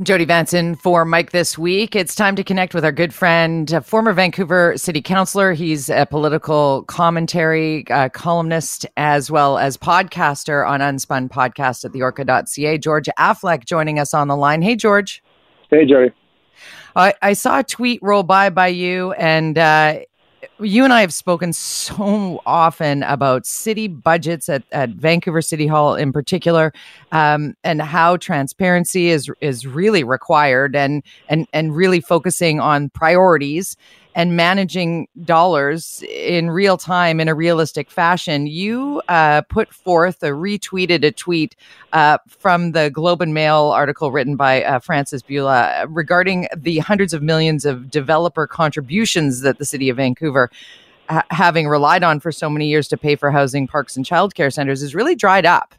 Jody Vance in for Mike this week. It's time to connect with our good friend, former Vancouver City Councilor. He's a political commentary uh, columnist as well as podcaster on Unspun Podcast at theorca.ca. George Affleck joining us on the line. Hey, George. Hey, Jody. I, I saw a tweet roll by by you, and uh, you and I have spoken so often about city budgets at, at Vancouver City Hall in particular, um, and how transparency is is really required, and and and really focusing on priorities and managing dollars in real time in a realistic fashion. You uh, put forth a retweeted a tweet uh, from the Globe and Mail article written by uh, Frances Bula regarding the hundreds of millions of developer contributions that the city of Vancouver. Having relied on for so many years to pay for housing, parks, and childcare centers is really dried up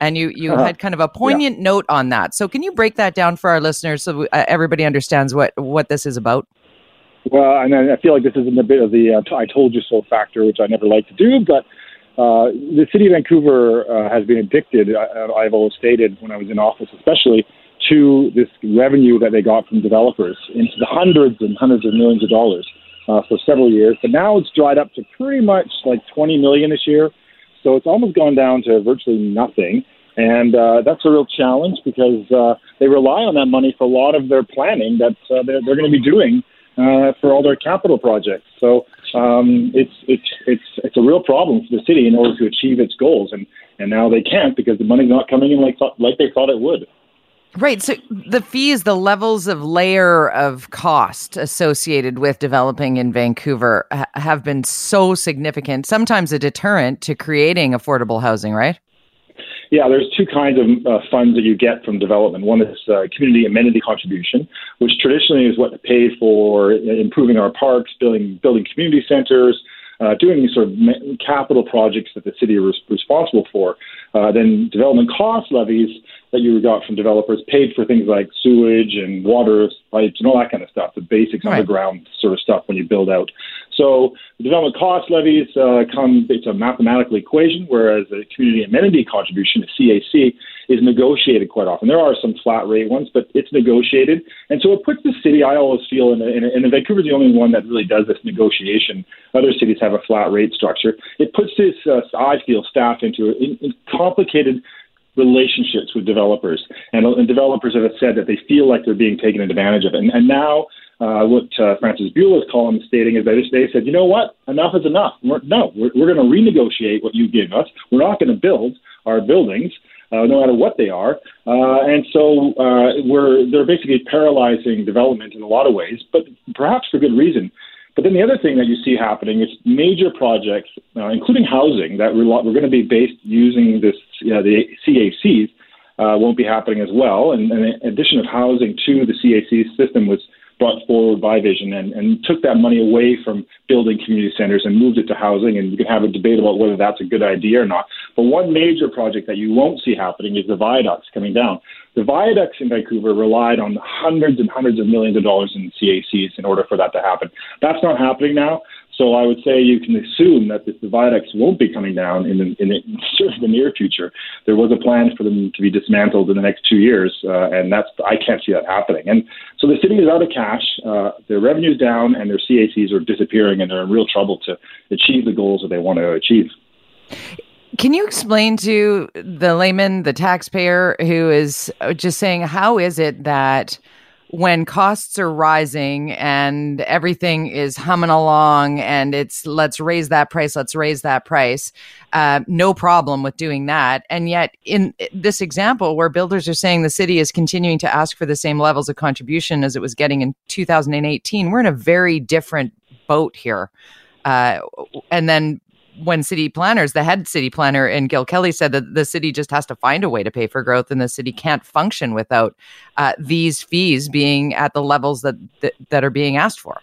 and you you uh-huh. had kind of a poignant yeah. note on that. So can you break that down for our listeners so uh, everybody understands what what this is about? Well, and I feel like this isn't a bit of the uh, "I told you so" factor, which I never like to do. But uh, the city of Vancouver uh, has been addicted. I, I've always stated when I was in office, especially to this revenue that they got from developers into the hundreds and hundreds of millions of dollars uh, for several years. But now it's dried up to pretty much like 20 million this year. So it's almost gone down to virtually nothing. And uh, that's a real challenge because uh, they rely on that money for a lot of their planning that uh, they're, they're going to be doing uh, for all their capital projects. So um, it's it's it's it's a real problem for the city in order to achieve its goals, and and now they can't because the money's not coming in like like they thought it would. Right. So the fees, the levels of layer of cost associated with developing in Vancouver ha- have been so significant, sometimes a deterrent to creating affordable housing, right? Yeah, there's two kinds of uh, funds that you get from development. One is uh, community amenity contribution, which traditionally is what paid for improving our parks, building building community centers, uh, doing these sort of capital projects that the city is responsible for. Uh, then development cost levies that you got from developers paid for things like sewage and water pipes and all that kind of stuff, the basic right. underground sort of stuff when you build out. So the development cost levies uh, come, it's a mathematical equation, whereas the community amenity contribution, the CAC, is negotiated quite often. There are some flat rate ones, but it's negotiated. And so it puts the city, I always feel, and, and, and Vancouver's the only one that really does this negotiation. Other cities have a flat rate structure. It puts this, uh, I feel, staff into in, in complicated relationships with developers. And, and developers have said that they feel like they're being taken advantage of. And, and now uh, what uh, Frances Bula's column is stating is that they said, you know what, enough is enough. We're, no, we're, we're going to renegotiate what you give us. We're not going to build our buildings. Uh, no matter what they are, uh, and so uh, we're they're basically paralyzing development in a lot of ways, but perhaps for good reason. But then the other thing that you see happening is major projects, uh, including housing, that we're, we're going to be based using this the CACs, uh, won't be happening as well. And, and the addition of housing to the CAC system was brought forward by Vision and, and took that money away from building community centers and moved it to housing. And you can have a debate about whether that's a good idea or not. But one major project that you won't see happening is the viaducts coming down. The viaducts in Vancouver relied on hundreds and hundreds of millions of dollars in CACs in order for that to happen. That's not happening now. So I would say you can assume that the viaducts won't be coming down in the, in the, of the near future. There was a plan for them to be dismantled in the next two years, uh, and that's I can't see that happening. And so the city is out of cash, uh, their revenue's down, and their CACs are disappearing, and they're in real trouble to achieve the goals that they want to achieve. Can you explain to the layman, the taxpayer, who is just saying, how is it that when costs are rising and everything is humming along and it's let's raise that price, let's raise that price, uh, no problem with doing that. And yet, in this example where builders are saying the city is continuing to ask for the same levels of contribution as it was getting in 2018, we're in a very different boat here. Uh, and then when city planners, the head city planner in Gil Kelley said that the city just has to find a way to pay for growth, and the city can't function without uh, these fees being at the levels that, that that are being asked for.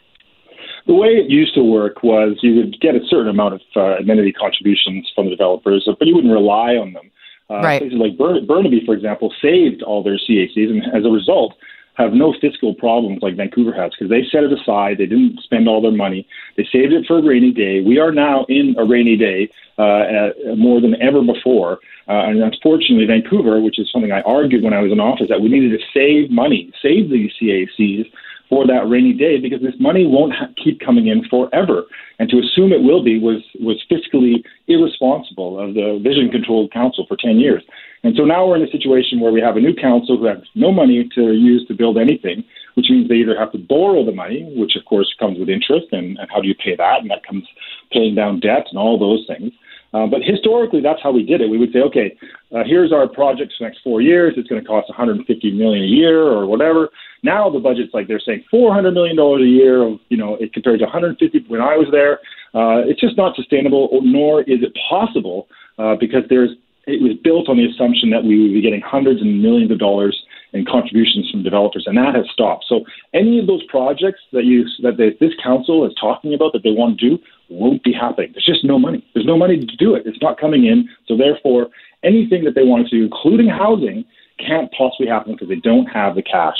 The way it used to work was you would get a certain amount of uh, amenity contributions from the developers, but you wouldn't rely on them. Uh, right. Places like Bur- Burnaby, for example, saved all their CACs, and as a result, have no fiscal problems like Vancouver has because they set it aside. They didn't spend all their money. They saved it for a rainy day. We are now in a rainy day uh, more than ever before. Uh, and unfortunately, Vancouver, which is something I argued when I was in office, that we needed to save money, save these CACs for that rainy day because this money won't ha- keep coming in forever. And to assume it will be was was fiscally irresponsible of the Vision Controlled Council for 10 years. And so now we're in a situation where we have a new council who has no money to use to build anything, which means they either have to borrow the money, which of course comes with interest, and, and how do you pay that? And that comes paying down debt and all those things. Uh, but historically, that's how we did it. We would say, okay, uh, here's our project for the next four years. It's going to cost 150 million a year or whatever. Now the budget's like they're saying 400 million dollars a year. Of, You know, it compared to 150 when I was there. Uh, it's just not sustainable, nor is it possible uh, because there's it was built on the assumption that we would be getting hundreds and millions of dollars in contributions from developers, and that has stopped. So any of those projects that you that they, this council is talking about that they want to do won't be happening. There's just no money. There's no money to do it. It's not coming in. So therefore, anything that they want to do, including housing, can't possibly happen because they don't have the cash.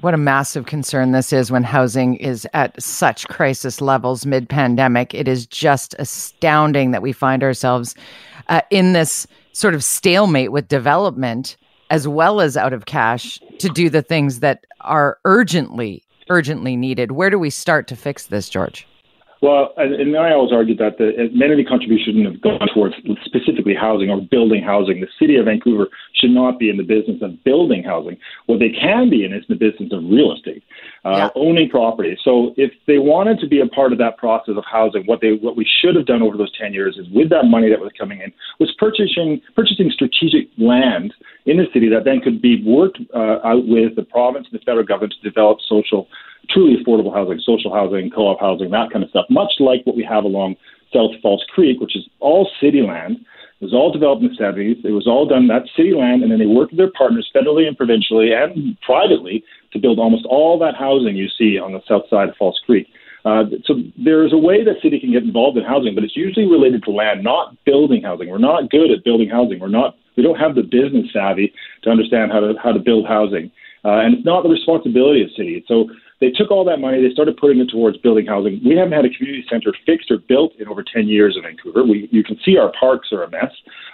What a massive concern this is when housing is at such crisis levels mid pandemic. It is just astounding that we find ourselves uh, in this sort of stalemate with development as well as out of cash to do the things that are urgently urgently needed. Where do we start to fix this, George? Well, and I always argued that the uh, amenity contribution shouldn't have gone towards specifically housing or building housing. The city of Vancouver should not be in the business of building housing. What they can be in is the business of real estate, uh, yeah. owning property. So if they wanted to be a part of that process of housing, what they what we should have done over those ten years is with that money that was coming in was purchasing purchasing strategic land in the city that then could be worked uh, out with the province and the federal government to develop social truly affordable housing, social housing, co-op housing, that kind of stuff, much like what we have along South False Creek, which is all city land. It was all developed in the 70s. It was all done, that city land, and then they worked with their partners federally and provincially and privately to build almost all that housing you see on the south side of False Creek. Uh, so there's a way that city can get involved in housing, but it's usually related to land, not building housing. We're not good at building housing. We're not. We don't have the business savvy to understand how to how to build housing, uh, and it's not the responsibility of cities. So they took all that money, they started putting it towards building housing. We haven't had a community center fixed or built in over 10 years in Vancouver. We, you can see our parks are a mess.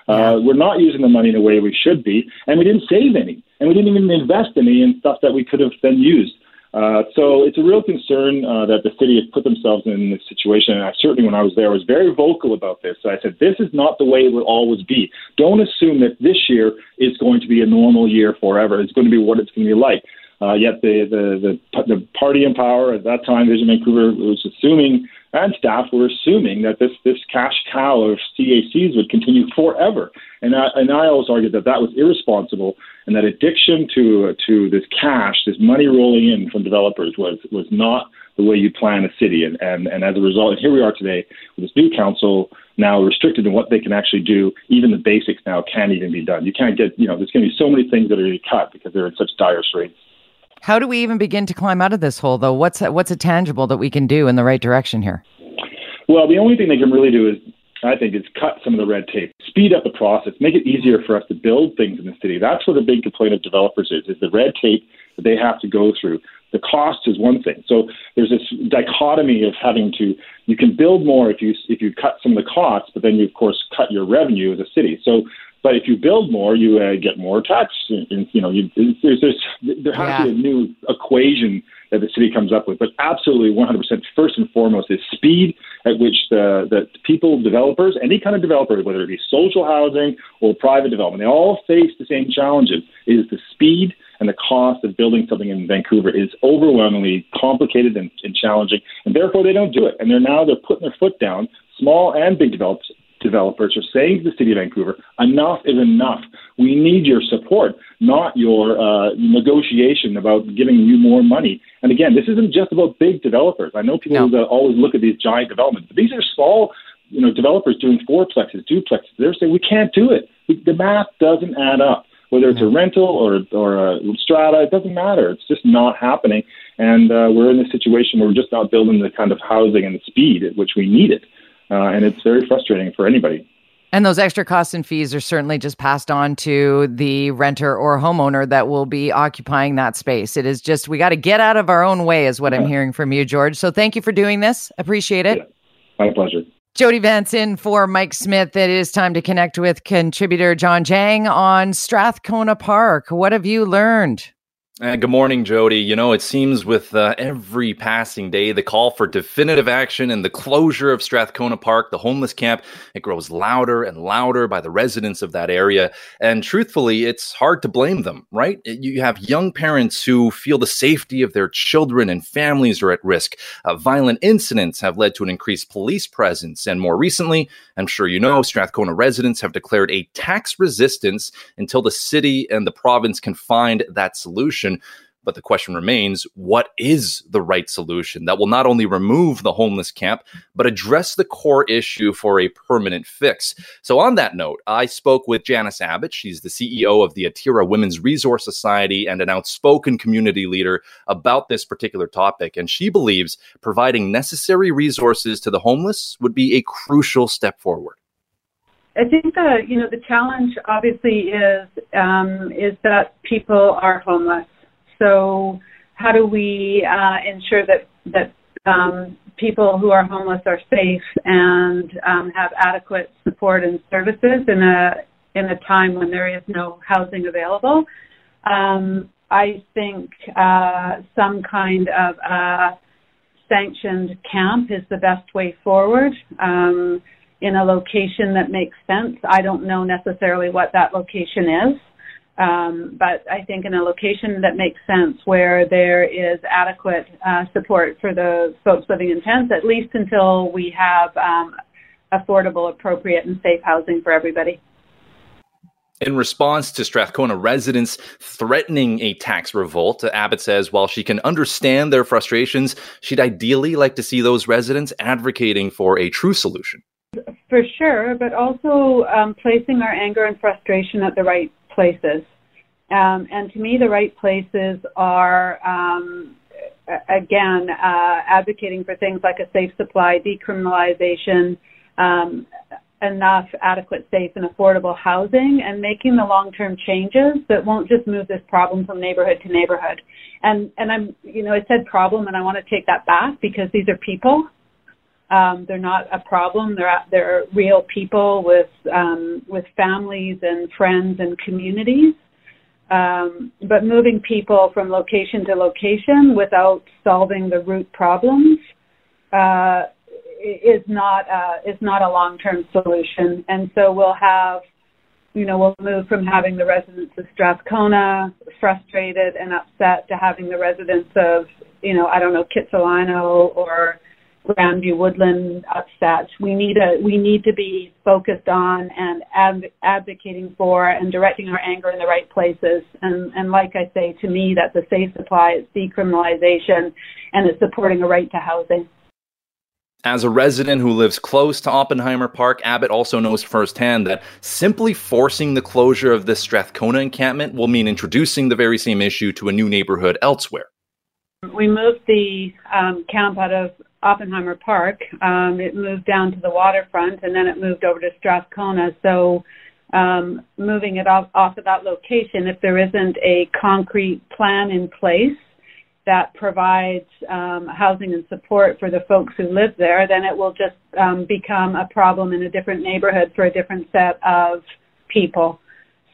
Uh, we're not using the money in a way we should be, and we didn't save any, and we didn't even invest any in stuff that we could have then used. Uh, so it's a real concern uh, that the city has put themselves in this situation. And I certainly, when I was there, was very vocal about this. I said, this is not the way it will always be. Don't assume that this year is going to be a normal year forever. It's going to be what it's going to be like. Uh, yet the, the, the, the party in power at that time, Vision Vancouver, was assuming, and staff were assuming that this, this cash cow of CACs would continue forever. And I, and I always argued that that was irresponsible and that addiction to, to this cash, this money rolling in from developers was, was not the way you plan a city. And, and, and as a result, and here we are today with this new council now restricted in what they can actually do. Even the basics now can't even be done. You can't get, you know, there's going to be so many things that are going to be cut because they're in such dire straits. How do we even begin to climb out of this hole, though? What's what's a tangible that we can do in the right direction here? Well, the only thing they can really do is, I think, is cut some of the red tape, speed up the process, make it easier for us to build things in the city. That's what the big complaint of developers is: is the red tape that they have to go through. The cost is one thing. So there's this dichotomy of having to you can build more if you if you cut some of the costs, but then you of course cut your revenue as a city. So but if you build more, you uh, get more tax. And, you know, you, there's, there's, there has yeah. to be a new equation that the city comes up with. But absolutely, 100%. First and foremost is speed at which the, the people, developers, any kind of developer, whether it be social housing or private development, they all face the same challenges. Is the speed and the cost of building something in Vancouver is overwhelmingly complicated and, and challenging, and therefore they don't do it. And they're now they're putting their foot down. Small and big developers developers are saying to the city of Vancouver, enough is enough. We need your support, not your uh, negotiation about giving you more money. And again, this isn't just about big developers. I know people no. that always look at these giant developments, but these are small you know developers doing fourplexes, duplexes. They're saying we can't do it. The math doesn't add up. Whether it's a rental or or a strata, it doesn't matter. It's just not happening, and uh, we're in a situation where we're just not building the kind of housing and the speed at which we need it, uh, and it's very frustrating for anybody. And those extra costs and fees are certainly just passed on to the renter or homeowner that will be occupying that space. It is just, we got to get out of our own way, is what yeah. I'm hearing from you, George. So thank you for doing this. Appreciate it. Yeah. My pleasure. Jody Vance in for Mike Smith. It is time to connect with contributor John Jang on Strathcona Park. What have you learned? Uh, good morning, Jody. You know, it seems with uh, every passing day, the call for definitive action and the closure of Strathcona Park, the homeless camp, it grows louder and louder by the residents of that area. And truthfully, it's hard to blame them, right? You have young parents who feel the safety of their children and families are at risk. Uh, violent incidents have led to an increased police presence. And more recently, I'm sure you know, Strathcona residents have declared a tax resistance until the city and the province can find that solution solution. But the question remains what is the right solution that will not only remove the homeless camp, but address the core issue for a permanent fix? So, on that note, I spoke with Janice Abbott. She's the CEO of the Atira Women's Resource Society and an outspoken community leader about this particular topic. And she believes providing necessary resources to the homeless would be a crucial step forward. I think the you know the challenge obviously is um, is that people are homeless. So how do we uh, ensure that that um, people who are homeless are safe and um, have adequate support and services in a in a time when there is no housing available? Um, I think uh, some kind of uh, sanctioned camp is the best way forward. Um, in a location that makes sense. I don't know necessarily what that location is, um, but I think in a location that makes sense where there is adequate uh, support for the folks living in tents, at least until we have um, affordable, appropriate, and safe housing for everybody. In response to Strathcona residents threatening a tax revolt, Abbott says while she can understand their frustrations, she'd ideally like to see those residents advocating for a true solution. For sure, but also um, placing our anger and frustration at the right places. Um, and to me, the right places are, um, again, uh, advocating for things like a safe supply, decriminalization, um, enough adequate, safe, and affordable housing, and making the long-term changes that won't just move this problem from neighborhood to neighborhood. And and I'm, you know, I said problem, and I want to take that back because these are people um, they're not a problem. They're they're real people with um, with families and friends and communities. Um, but moving people from location to location without solving the root problems uh, is not a, is not a long term solution. And so we'll have, you know, we'll move from having the residents of Strathcona frustrated and upset to having the residents of, you know, I don't know, Kitsilano or Grandview Woodland upset. We need a we need to be focused on and adv- advocating for and directing our anger in the right places. And and like I say, to me, that's a safe supply, it's decriminalization, and it's supporting a right to housing. As a resident who lives close to Oppenheimer Park, Abbott also knows firsthand that simply forcing the closure of this Strathcona encampment will mean introducing the very same issue to a new neighborhood elsewhere. We moved the um, camp out of Oppenheimer Park. Um, it moved down to the waterfront, and then it moved over to Strathcona. So, um, moving it off, off of that location, if there isn't a concrete plan in place that provides um, housing and support for the folks who live there, then it will just um, become a problem in a different neighborhood for a different set of people.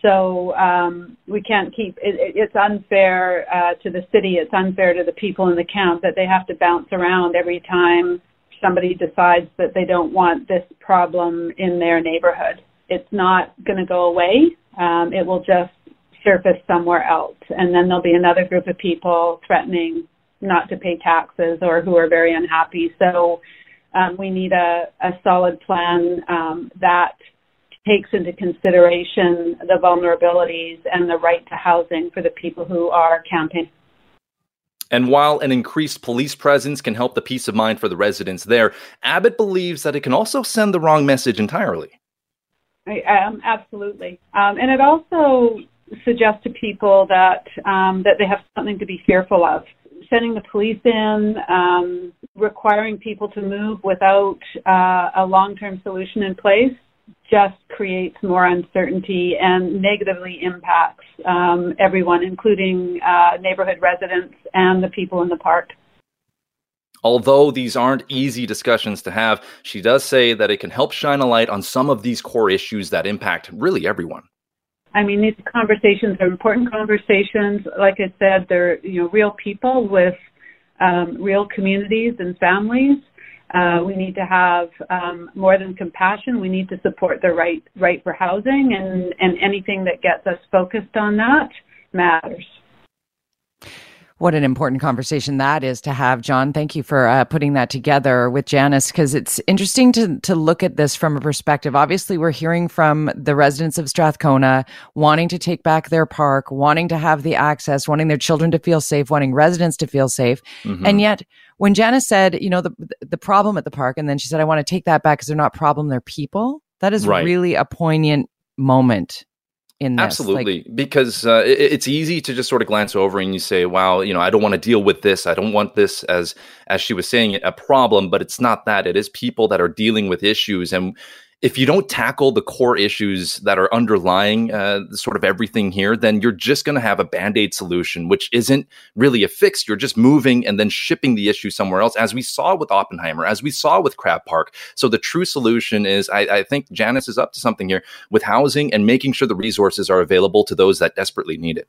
So um, we can't keep. It, it's unfair uh, to the city. It's unfair to the people in the camp that they have to bounce around every time somebody decides that they don't want this problem in their neighborhood. It's not going to go away. Um, it will just surface somewhere else, and then there'll be another group of people threatening not to pay taxes or who are very unhappy. So um, we need a, a solid plan um, that takes into consideration the vulnerabilities and the right to housing for the people who are camping. And while an increased police presence can help the peace of mind for the residents there, Abbott believes that it can also send the wrong message entirely. I, um, absolutely, um, and it also suggests to people that um, that they have something to be fearful of. Sending the police in, um, requiring people to move without uh, a long-term solution in place, just creates more uncertainty and negatively impacts um, everyone, including uh, neighborhood residents and the people in the park. Although these aren't easy discussions to have, she does say that it can help shine a light on some of these core issues that impact really everyone. I mean, these conversations are important conversations. Like I said, they're you know real people with um, real communities and families. Uh, we need to have um, more than compassion. We need to support the right right for housing, and and anything that gets us focused on that matters. What an important conversation that is to have, John. Thank you for uh, putting that together with Janice because it's interesting to to look at this from a perspective. Obviously, we're hearing from the residents of Strathcona wanting to take back their park, wanting to have the access, wanting their children to feel safe, wanting residents to feel safe, mm-hmm. and yet when Janice said, you know, the the problem at the park, and then she said, I want to take that back because they're not problem, they're people. That is right. really a poignant moment in this. Absolutely, like, because uh, it, it's easy to just sort of glance over and you say, "Wow, you know, I don't want to deal with this. I don't want this as as she was saying a problem." But it's not that. It is people that are dealing with issues, and if you don't tackle the core issues that are underlying uh, sort of everything here, then you're just going to have a band aid solution, which isn't really a fix. You're just moving and then shipping the issue somewhere else, as we saw with Oppenheimer, as we saw with Crab Park. So the true solution is, I, I think Janice is up to something here with housing and making sure the resources are available to those that desperately need it.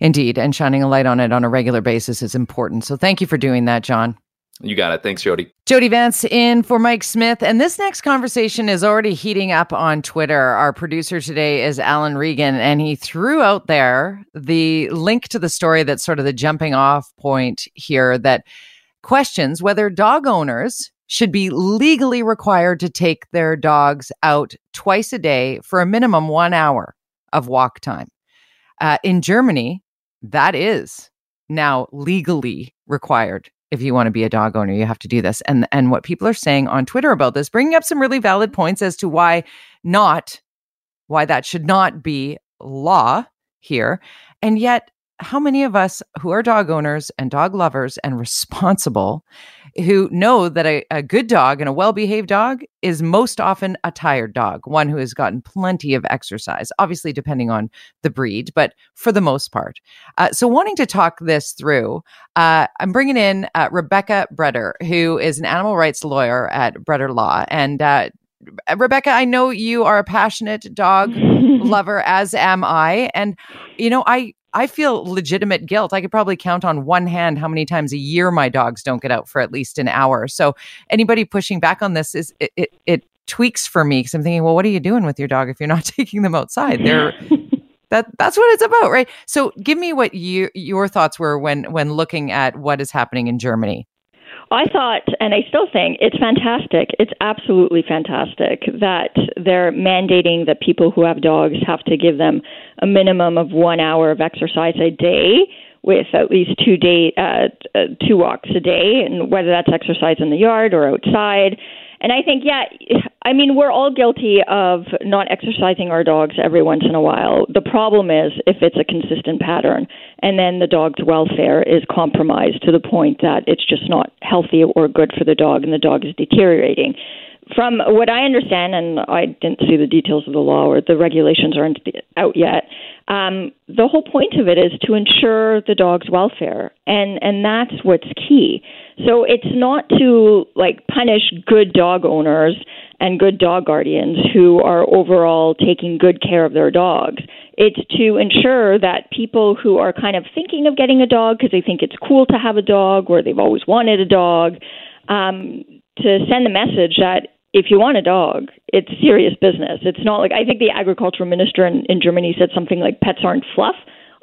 Indeed, and shining a light on it on a regular basis is important. So thank you for doing that, John. You got it. Thanks, Jody. Jody Vance in for Mike Smith. And this next conversation is already heating up on Twitter. Our producer today is Alan Regan, and he threw out there the link to the story that's sort of the jumping off point here that questions whether dog owners should be legally required to take their dogs out twice a day for a minimum one hour of walk time. Uh, in Germany, that is now legally required if you want to be a dog owner, you have to do this. And and what people are saying on Twitter about this, bringing up some really valid points as to why not, why that should not be law here. And yet, how many of us who are dog owners and dog lovers and responsible who know that a, a good dog and a well behaved dog is most often a tired dog, one who has gotten plenty of exercise, obviously, depending on the breed, but for the most part. Uh, so, wanting to talk this through, uh, I'm bringing in uh, Rebecca Breder, who is an animal rights lawyer at Breder Law. And uh, Rebecca, I know you are a passionate dog lover, as am I. And, you know, I I feel legitimate guilt. I could probably count on one hand how many times a year my dogs don't get out for at least an hour. So anybody pushing back on this is it it, it tweaks for me because I'm thinking, well, what are you doing with your dog if you're not taking them outside? They're that that's what it's about, right? So give me what you your thoughts were when when looking at what is happening in Germany. I thought, and I still think, it's fantastic. It's absolutely fantastic that they're mandating that people who have dogs have to give them a minimum of one hour of exercise a day with at least two day uh, uh, two walks a day, and whether that's exercise in the yard or outside. And I think, yeah, I mean, we're all guilty of not exercising our dogs every once in a while. The problem is if it's a consistent pattern and then the dog's welfare is compromised to the point that it's just not healthy or good for the dog and the dog is deteriorating. From what I understand, and I didn't see the details of the law or the regulations aren't out yet, um, the whole point of it is to ensure the dog's welfare, and and that's what's key. So it's not to like punish good dog owners and good dog guardians who are overall taking good care of their dogs. It's to ensure that people who are kind of thinking of getting a dog because they think it's cool to have a dog or they've always wanted a dog, um, to send the message that if you want a dog, it's serious business. It's not like I think the agricultural minister in, in Germany said something like pets aren't fluff.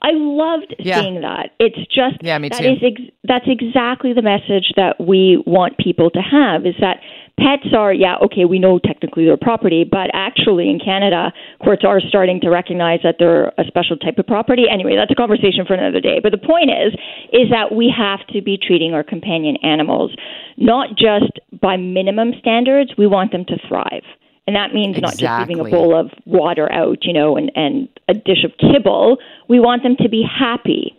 I loved Yeah. seeing that. It's just Yeah, me too. is ex- that's exactly the message that we want people to have is that pets are yeah okay we know technically they're property but actually in Canada courts are starting to recognize that they're a special type of property anyway that's a conversation for another day but the point is is that we have to be treating our companion animals not just by minimum standards we want them to thrive and that means not just leaving a bowl of water out, you know, and, and a dish of kibble. We want them to be happy,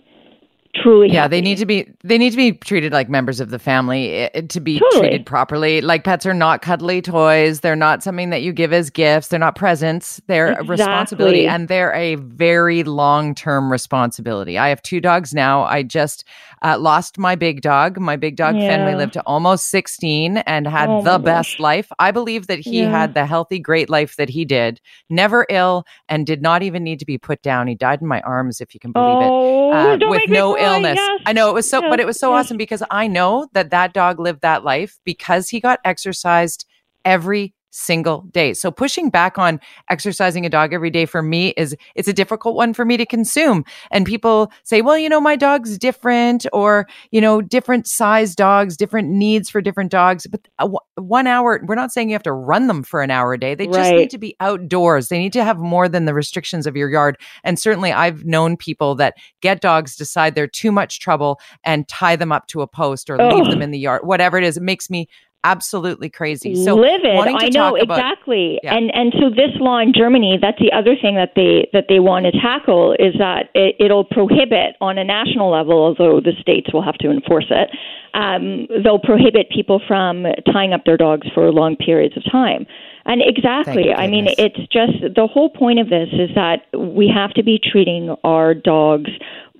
truly Yeah, happy. they need to be they need to be treated like members of the family eh, to be Totally. treated properly. Like pets are not cuddly toys. They're not something that you give as gifts. They're not presents. They're a responsibility and they're a very long-term responsibility. I have two dogs now. I just uh, lost my big dog. My big dog Fenway lived to almost 16 and had Oh the best gosh. life. I believe that he Yeah. had the healthy great life that he did. Never ill and did not even need to be put down. He died in my arms if you can believe it oh, uh, with no cry. illness. Yes. I know it was so, but it was so yes. awesome because I know that that dog lived that life because he got exercised every single day. So pushing back on exercising a dog every day for me is it's a difficult one for me to consume. And people say, "Well, you know, my dog's different or, you know, different size dogs, different needs for different dogs." But a w- 1 hour, we're not saying you have to run them for an hour a day. They just need to be outdoors. They need to have more than the restrictions of your yard. And certainly I've known people that get dogs, decide they're too much trouble and tie them up to a post or leave them in the yard, whatever it is. It makes me absolutely crazy. So livid. wanting to I know talk about- exactly. Yeah. And and so this law in Germany, that's the other thing that they that they want to tackle is that it, it'll prohibit on a national level, although the states will have to enforce it. Um, they'll prohibit people from tying up their dogs for long periods of time. And exactly, I mean, it's just the whole point of this is that we have to be treating our dogs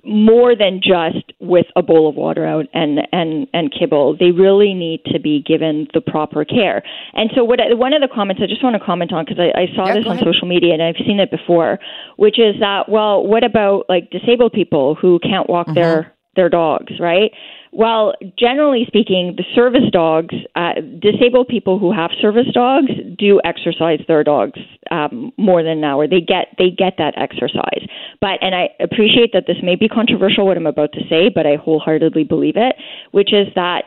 more than just with a bowl of water out and and and kibble. They really need to be given the proper care. And so, what I- one of the comments I just want to comment on because I, I saw Yeah, this on ahead. social media and I've seen it before, which is that well, what about like disabled people who can't walk Mm-hmm. their their dogs, right? Well, generally speaking, the service dogs, uh, disabled people who have service dogs do exercise their dogs um, more than an hour. They get they get that exercise. But and I appreciate that this may be controversial what I'm about to say, but I wholeheartedly believe it, which is that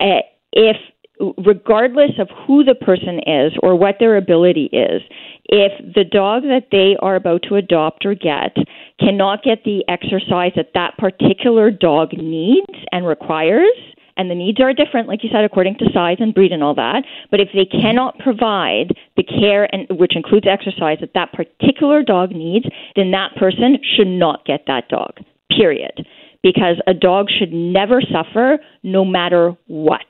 uh, if regardless of who the person is or what their ability is, if the dog that they are about to adopt or get cannot get the exercise that that particular dog needs and requires, and the needs are different, like you said, according to size and breed and all that. But if they cannot provide the care, and which includes exercise that that particular dog needs, then that person should not get that dog. Period. Because a dog should never suffer, no matter what.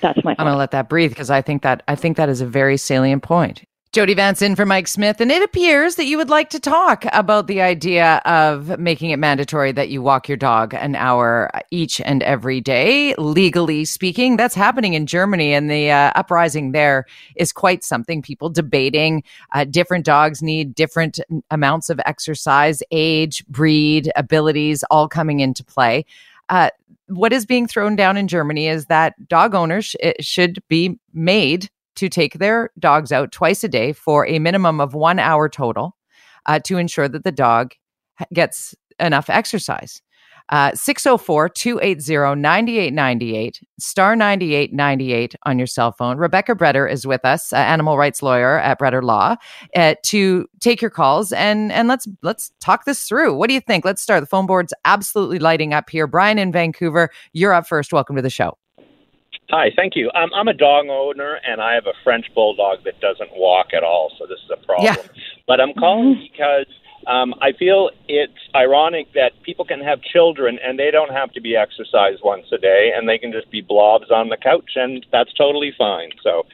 That's my I'm going to let that breathe because I think that I think that is a very salient point. Jody Vance in for Mike Smith, and it appears that you would like to talk about the idea of making it mandatory that you walk your dog an hour each and every day, legally speaking. That's happening in Germany, and the uh, uprising there is quite something. People debating uh, different dogs need different amounts of exercise, age, breed, abilities, all coming into play. Uh, what is being thrown down in Germany is that dog owners sh- should be made to take their dogs out twice a day for a minimum of one hour total uh, to ensure that the dog gets enough exercise. Uh, 604 280 9898, star 9898 on your cell phone. Rebecca Breder is with us, uh, animal rights lawyer at Breder Law, uh, to take your calls and and let's let's talk this through. What do you think? Let's start. The phone board's absolutely lighting up here. Brian in Vancouver, you're up first. Welcome to the show. Hi, thank you. Um, I'm a dog owner, and I have a French bulldog that doesn't walk at all, so this is a problem. Yeah. But I'm calling because um, I feel it's ironic that people can have children and they don't have to be exercised once a day, and they can just be blobs on the couch, and that's totally fine. So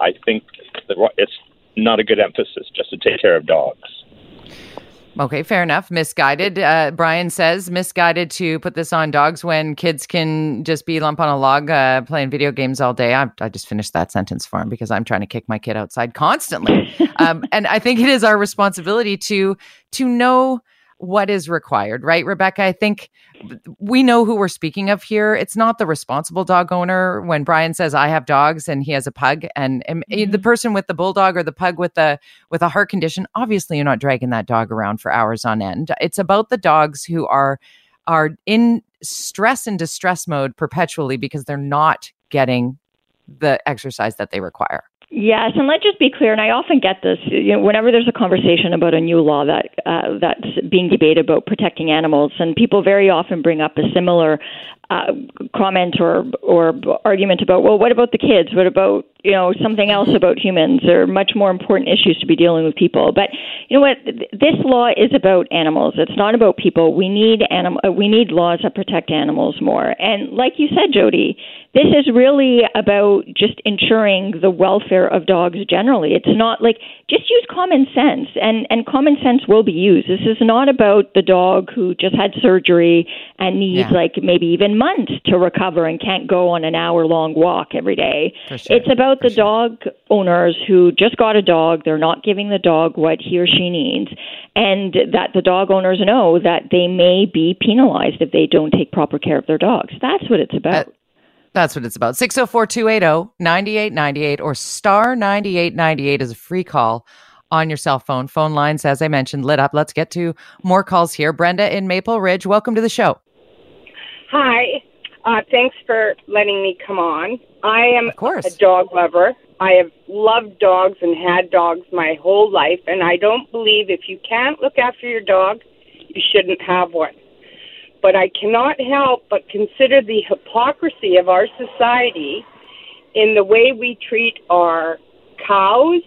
I think it's not a good emphasis just to take care of dogs. Okay, fair enough. Misguided. Uh, Brian says misguided to put this on dogs when kids can just be lump on a log uh, playing video games all day. I, I just finished that sentence for him because I'm trying to kick my kid outside constantly. um, and I think it is our responsibility to to know what is required, right, Rebecca? I think we know who we're speaking of here. It's not the responsible dog owner when Brian says I have dogs and he has a pug and, and mm-hmm. the person with the bulldog or the pug with the with a heart condition, obviously you're not dragging that dog around for hours on end. It's about the dogs who are are in stress and distress mode perpetually because they're not getting the exercise that they require. Yes, and let's just be clear. And I often get this. You know, whenever there's a conversation about a new law that uh, that's being debated about protecting animals, and people very often bring up a similar uh, comment or or argument about, well, what about the kids? What about you know something else about humans? There are much more important issues to be dealing with people. But you know what? This law is about animals. It's not about people. We need animal. We need laws that protect animals more. And like you said, Jody, this is really about just ensuring the welfare of dogs generally. It's not like just use common sense, and and common sense will be used. This is not about the dog who just had surgery and needs yeah. like maybe even months to recover and can't go on an hour long walk every day. Sure. It's about For the sure. dog owners who just got a dog. They're not giving the dog what he or she needs, and that the dog owners know that they may be penalized if they don't take proper care of their dogs. That's what it's about. Uh, that's what it's about. 604 280 9898 or star 9898 is a free call on your cell phone. Phone lines, as I mentioned, lit up. Let's get to more calls here. Brenda in Maple Ridge, welcome to the show. Hi. Uh, thanks for letting me come on. I am of course. a dog lover. I have loved dogs and had dogs my whole life, and I don't believe if you can't look after your dog, you shouldn't have one but I cannot help but consider the hypocrisy of our society in the way we treat our cows,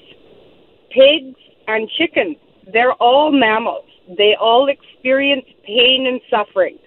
pigs, and chickens. They're all mammals. They all experience pain and suffering.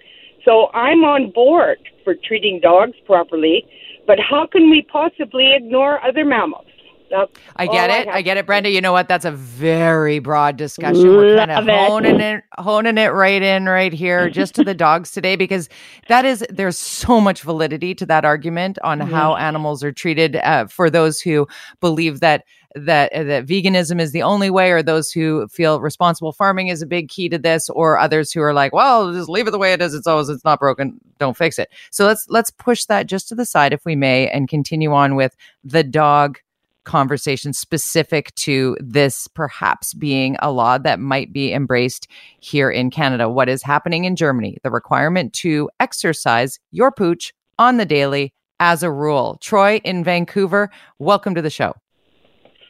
So I'm on board for treating dogs properly, but how can we possibly ignore other mammals? That's I get it. I, I, get it, Brenda. You know what? That's a very broad discussion. We're kind of honing it, honing it right in right here, just to the dogs today, because that is there's so much validity to that argument on mm-hmm. how animals are treated. Uh, for those who believe that that uh, that veganism is the only way, or those who feel responsible farming is a big key to this, or others who are like, well, just leave it the way it is. It's always it's not broken. Don't fix it. So let's let's push that just to the side, if we may, and continue on with the dog conversation specific to this perhaps being a law that might be embraced here in Canada. What is happening in Germany? The requirement to exercise your pooch on the daily as a rule. Troy in Vancouver, welcome to the show.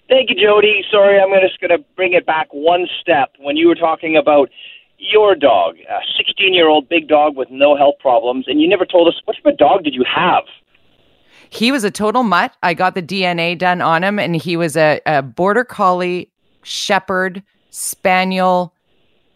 Thank you, Jody. Sorry, I'm just going to bring it back one step. When you were talking about your dog, a 16 year old big dog with no health problems, and you never told us what type of dog did you have? He was a total mutt. I got the DNA done on him, and he was a, a border collie, shepherd, spaniel,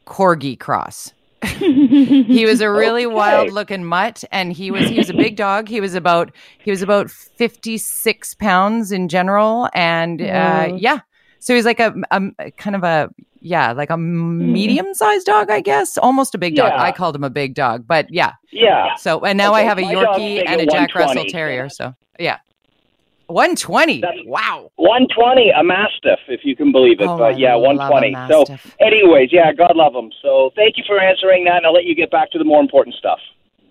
corgi cross. he was a really okay. wild looking mutt and he was he was a big dog he was about he was about 56 pounds in general and uh, yeah so he's like a, a, kind of a yeah, like a mm-hmm. medium sized dog, I guess, almost a big dog. Yeah. I called him a big dog, but yeah, yeah. So and now okay, I have a Yorkie and a Jack Russell Terrier. So yeah, one twenty. That's, Wow, one twenty, a Mastiff, if you can believe it. Oh, but yeah, one twenty. So, anyways, yeah, God love them. So thank you for answering that, and I'll let you get back to the more important stuff.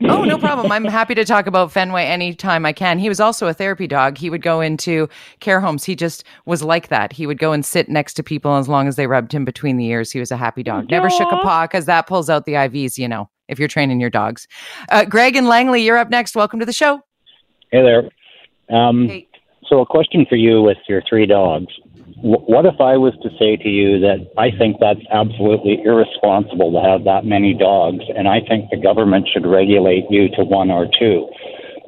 Oh, no problem. I'm happy to talk about Fenway anytime I can. He was also a therapy dog. He would go into care homes. He just was like that. He would go and sit next to people as long as they rubbed him between the ears. He was a happy dog. Aww. Never shook a paw because that pulls out the IVs, you know, if you're training your dogs. Uh, Greg and Langley, you're up next. Welcome to the show. Hey there. Um, hey. So, a question for you with your three dogs what if I was to say to you that I think that's absolutely irresponsible to have that many dogs, and I think the government should regulate you to one or two?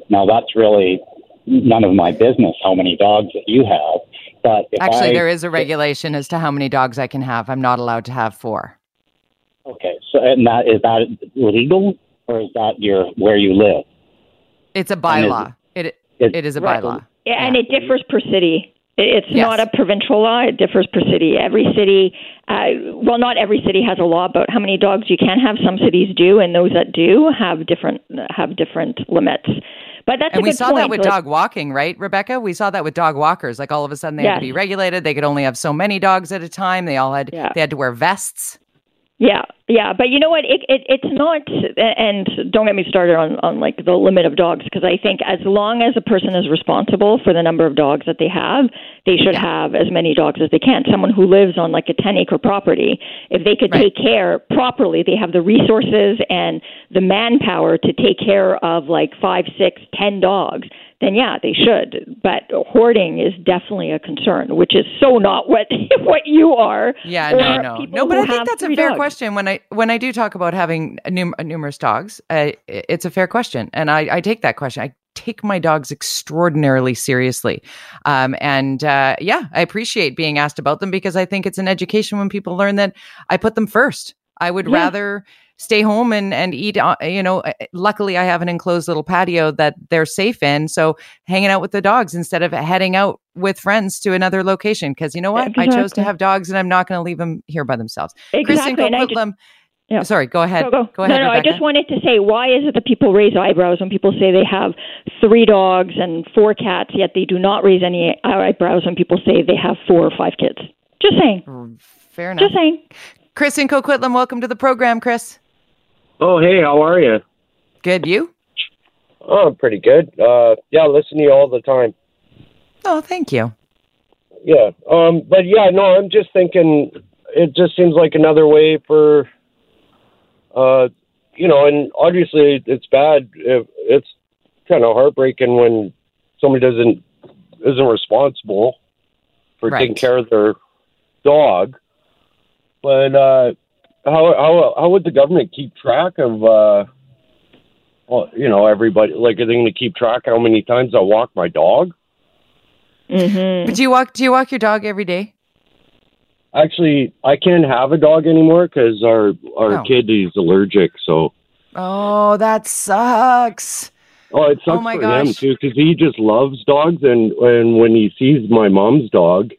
Now, that's really none of my business how many dogs that you have. But actually, I, there is a regulation as to how many dogs I can have. I'm not allowed to have four. Okay, so and that is that legal, or is that your where you live? It's a bylaw. It it, it is a bylaw. Yeah, yeah, and it differs per city. It's yes. not a provincial law. It differs per city. Every city, uh, well, not every city has a law about how many dogs you can have. Some cities do, and those that do have different have different limits. But that's and we saw point. that with like, dog walking, right, Rebecca? We saw that with dog walkers. Like all of a sudden, they yes. had to be regulated. They could only have so many dogs at a time. They all had yeah. they had to wear vests. Yeah, yeah, but you know what? It, it it's not, and don't get me started on on like the limit of dogs because I think as long as a person is responsible for the number of dogs that they have, they should have as many dogs as they can. Someone who lives on like a ten acre property, if they could right. take care properly, they have the resources and the manpower to take care of like five, six, ten dogs then yeah, they should. But hoarding is definitely a concern, which is so not what what you are. Yeah, no, no, no. But I think that's a fair dogs. question. When I when I do talk about having num- numerous dogs, uh, it's a fair question, and I, I take that question. I take my dogs extraordinarily seriously. Um, and uh, yeah, I appreciate being asked about them because I think it's an education when people learn that I put them first. I would yeah. rather stay home and and eat uh, you know uh, luckily i have an enclosed little patio that they're safe in so hanging out with the dogs instead of heading out with friends to another location because you know what exactly. i chose to have dogs and i'm not going to leave them here by themselves exactly. Kristen yeah. Sorry, go ahead. Go, go. go ahead. No, no, Rebecca. I just wanted to say, why is it that people raise eyebrows when people say they have three dogs and four cats, yet they do not raise any eyebrows when people say they have four or five kids? Just saying. Fair enough. Just saying. Chris in Coquitlam, welcome to the program, Chris. Oh, hey, how are you? Good. You? Oh, pretty good. Uh, yeah, I listen to you all the time. Oh, thank you. Yeah. Um, but yeah, no, I'm just thinking it just seems like another way for, uh, you know, and obviously it's bad. If It's kind of heartbreaking when somebody doesn't isn't responsible for right. taking care of their dog. But uh, how how how would the government keep track of uh well, you know everybody like are they going to keep track how many times I walk my dog? Mm-hmm. But do you walk do you walk your dog every day? Actually, I can't have a dog anymore because our our oh. kid is allergic. So. Oh, that sucks. Oh, it sucks oh for gosh. him too because he just loves dogs, and and when he sees my mom's dog,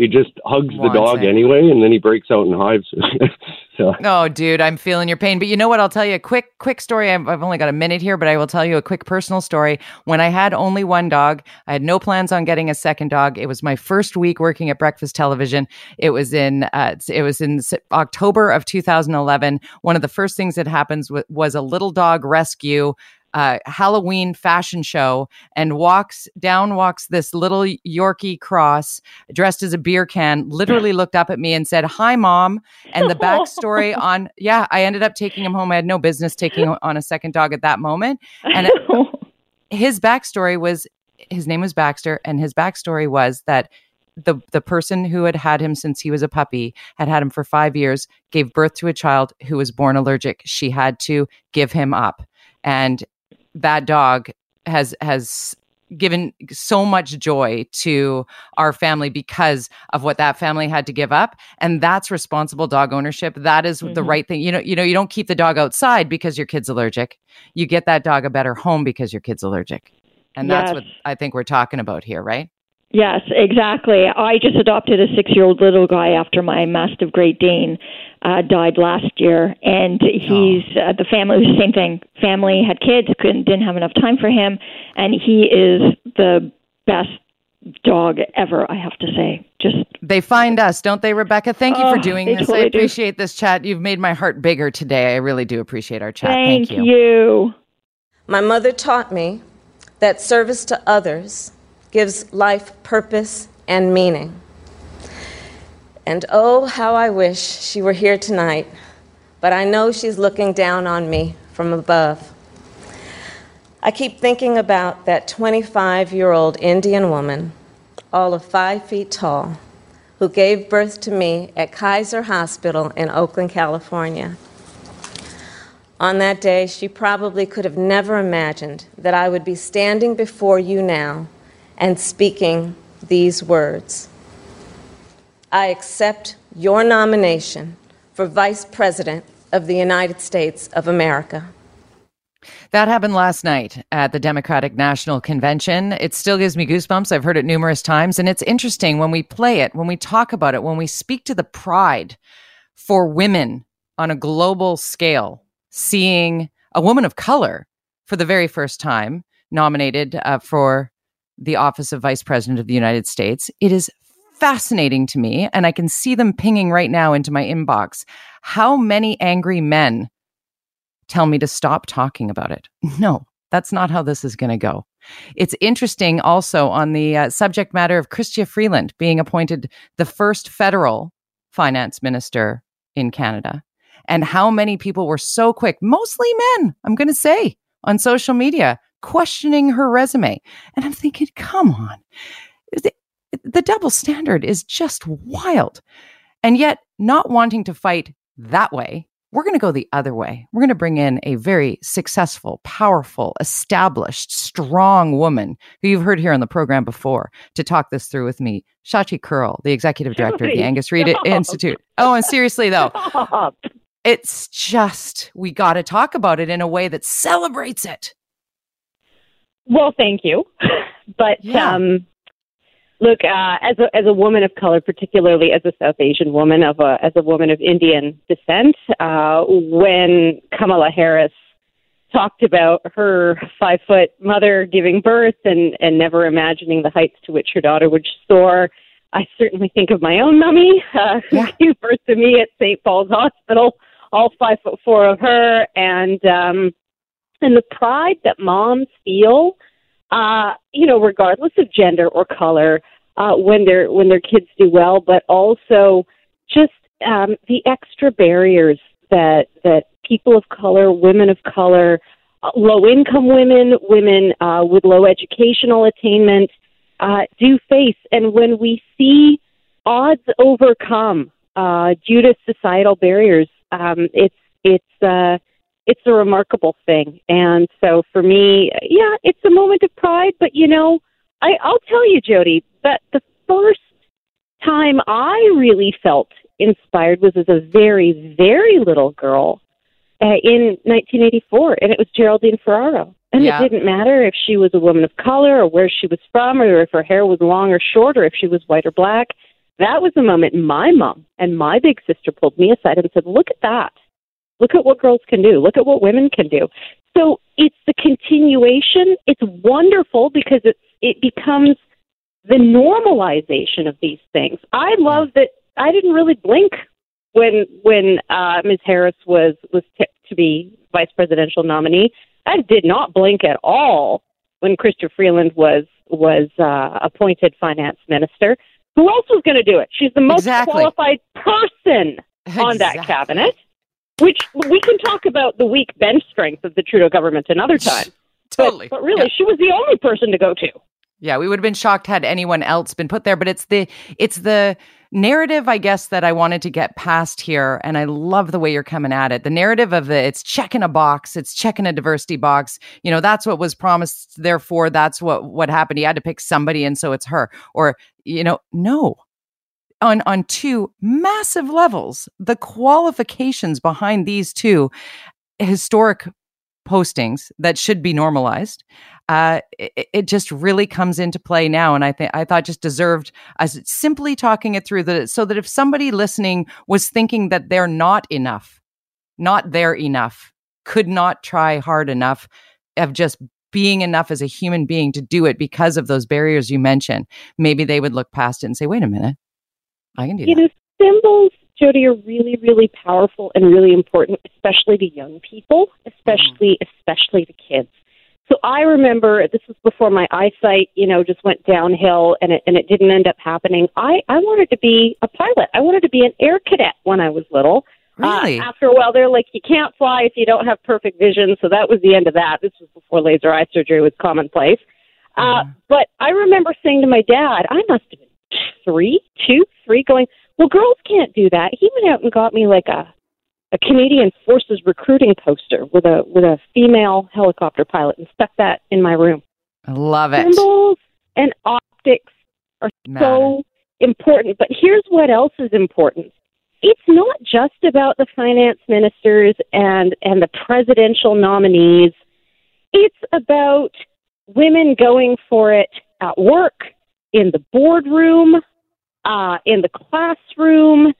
he just hugs the dog it. anyway, and then he breaks out in hives. so. Oh, dude, I'm feeling your pain. But you know what? I'll tell you a quick, quick story. I've, I've only got a minute here, but I will tell you a quick personal story. When I had only one dog, I had no plans on getting a second dog. It was my first week working at Breakfast Television. It was in, uh, it was in October of 2011. One of the first things that happens w- was a little dog rescue uh, Halloween fashion show and walks down, walks this little Yorkie cross dressed as a beer can, literally looked up at me and said, Hi, mom. And the backstory on, yeah, I ended up taking him home. I had no business taking on a second dog at that moment. And it, his backstory was his name was Baxter, and his backstory was that the the person who had had him since he was a puppy had had him for 5 years gave birth to a child who was born allergic she had to give him up and that dog has has given so much joy to our family because of what that family had to give up and that's responsible dog ownership. That is mm-hmm. the right thing. You know you know you don't keep the dog outside because your kid's allergic. You get that dog a better home because your kid's allergic. And yes. that's what i think we're talking about here right Yes, exactly. I just adopted a six year old little guy after my Mastiff Great Dane uh, died last year, and he's oh. uh, the family was the same thing. Family had kids, couldn't didn't have enough time for him, and he is the best dog ever. I have to say, just they find us, don't they, Rebecca? Thank you oh, for doing this. Totally I appreciate do. this chat. You've made my heart bigger today. I really do appreciate our chat. Thank, Thank you. you. My mother taught me that service to others gives life purpose and meaning. And oh, how I wish she were here tonight, but I know she's looking down on me from above. I keep thinking about that 25 year old Indian woman, all of five feet tall, who gave birth to me at Kaiser Hospital in Oakland, California. On that day, she probably could have never imagined that I would be standing before you now and speaking these words I accept your nomination for Vice President of the United States of America. That happened last night at the Democratic National Convention. It still gives me goosebumps. I've heard it numerous times. And it's interesting when we play it, when we talk about it, when we speak to the pride for women on a global scale, seeing a woman of color for the very first time nominated uh, for the office of Vice President of the United States. It is fascinating to me, and I can see them pinging right now into my inbox. How many angry men tell me to stop talking about it? No, that's not how this is going to go. It's interesting also on the uh, subject matter of Chrystia Freeland being appointed the first federal finance minister in Canada and how many people were so quick, mostly men, I'm going to say, on social media, questioning her resume. And I'm thinking, come on. The, the double standard is just wild. And yet, not wanting to fight that way, we're going to go the other way. We're going to bring in a very successful, powerful, established, strong woman who you've heard here on the program before to talk this through with me. Shachi Kurl, the executive director of the Angus Reid Institute. Oh, and seriously though, Stop. it's just we got to talk about it in a way that celebrates it. Well, thank you. But yeah. um, look, uh, as a as a woman of color, particularly as a South Asian woman of a as a woman of Indian descent, uh, when Kamala Harris talked about her five foot mother giving birth and and never imagining the heights to which her daughter would soar. I certainly think of my own mummy uh, who gave birth to me at St. Paul's Hospital, all five foot four of her, and um, and the pride that moms feel, uh, you know, regardless of gender or color, uh, when their when their kids do well, but also just um, the extra barriers that that people of color, women of color, uh, low income women, women uh, with low educational attainment uh, do face, and when we see odds overcome uh, due to societal barriers, um, it's it's uh, it's a remarkable thing. And so for me, yeah, it's a moment of pride. But you know, I, I'll tell you, Jody, that the first time I really felt inspired was as a very, very little girl uh, in 1984, and it was Geraldine Ferraro. And yeah. it didn't matter if she was a woman of color or where she was from or if her hair was long or short or if she was white or black. That was the moment my mom and my big sister pulled me aside and said, Look at that. Look at what girls can do. Look at what women can do. So it's the continuation. It's wonderful because it's, it becomes the normalization of these things. I love that I didn't really blink when when uh, Ms. Harris was was tipped to be vice presidential nominee. I did not blink at all when Chrystia Freeland was was uh, appointed finance minister. Who else was going to do it? She's the most exactly. qualified person on exactly. that cabinet. Which we can talk about the weak bench strength of the Trudeau government another time. totally. But, but really, yeah. she was the only person to go to. Yeah, we would have been shocked had anyone else been put there, but it's the it's the narrative I guess that I wanted to get past here and I love the way you're coming at it. The narrative of the it's checking a box, it's checking a diversity box. You know, that's what was promised therefore that's what what happened. He had to pick somebody and so it's her. Or you know, no on on two massive levels the qualifications behind these two historic postings that should be normalized uh, it, it, just really comes into play now and i think i thought just deserved as simply talking it through that so that if somebody listening was thinking that they're not enough not there enough could not try hard enough of just being enough as a human being to do it because of those barriers you mentioned maybe they would look past it and say wait a minute I can do you that. know, symbols, Jody, are really, really powerful and really important, especially to young people, especially, mm. especially to kids. So I remember this was before my eyesight, you know, just went downhill and it and it didn't end up happening. I I wanted to be a pilot. I wanted to be an air cadet when I was little. Really? Uh, after a while, they're like, you can't fly if you don't have perfect vision. So that was the end of that. This was before laser eye surgery was commonplace. Uh, mm-hmm. but I remember saying to my dad, I must have been three, two, three, going, well, girls can't do that. He went out and got me like a a Canadian Forces recruiting poster with a with a female helicopter pilot and stuck that in my room. I love it. Symbols and optics are Matter. so important. But here's what else is important. It's not just about the finance ministers and and the presidential nominees. It's about women going for it at work, in the boardroom, uh, in the classroom,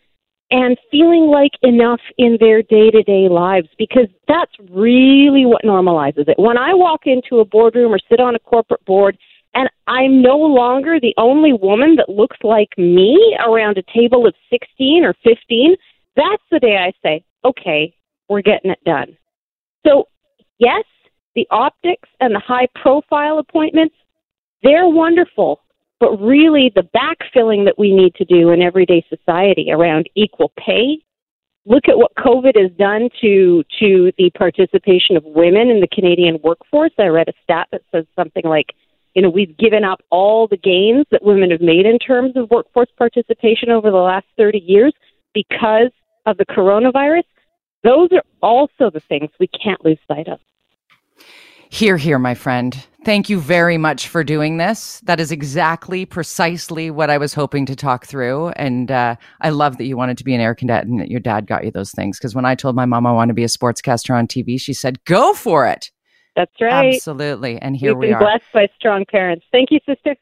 and feeling like enough in their day to day lives because that's really what normalizes it. When I walk into a boardroom or sit on a corporate board and I'm no longer the only woman that looks like me around a table of 16 or 15, that's the day I say, okay, we're getting it done. So, yes, the optics and the high profile appointments, they're wonderful. But really, the backfilling that we need to do in everyday society around equal pay, look at what COVID has done to to the participation of women in the Canadian workforce. I read a stat that says something like, you know, we've given up all the gains that women have made in terms of workforce participation over the last 30 years because of the coronavirus. Those are also the things we can't lose sight of. Here, here, my friend. Thank you very much for doing this. That is exactly, precisely what I was hoping to talk through. And uh, I love that you wanted to be an air cadet and that your dad got you those things. Because when I told my mom I want to be a sportscaster on TV, she said, "Go for it." That's right. Absolutely. And here We've we are. blessed by strong parents. Thank you, sister.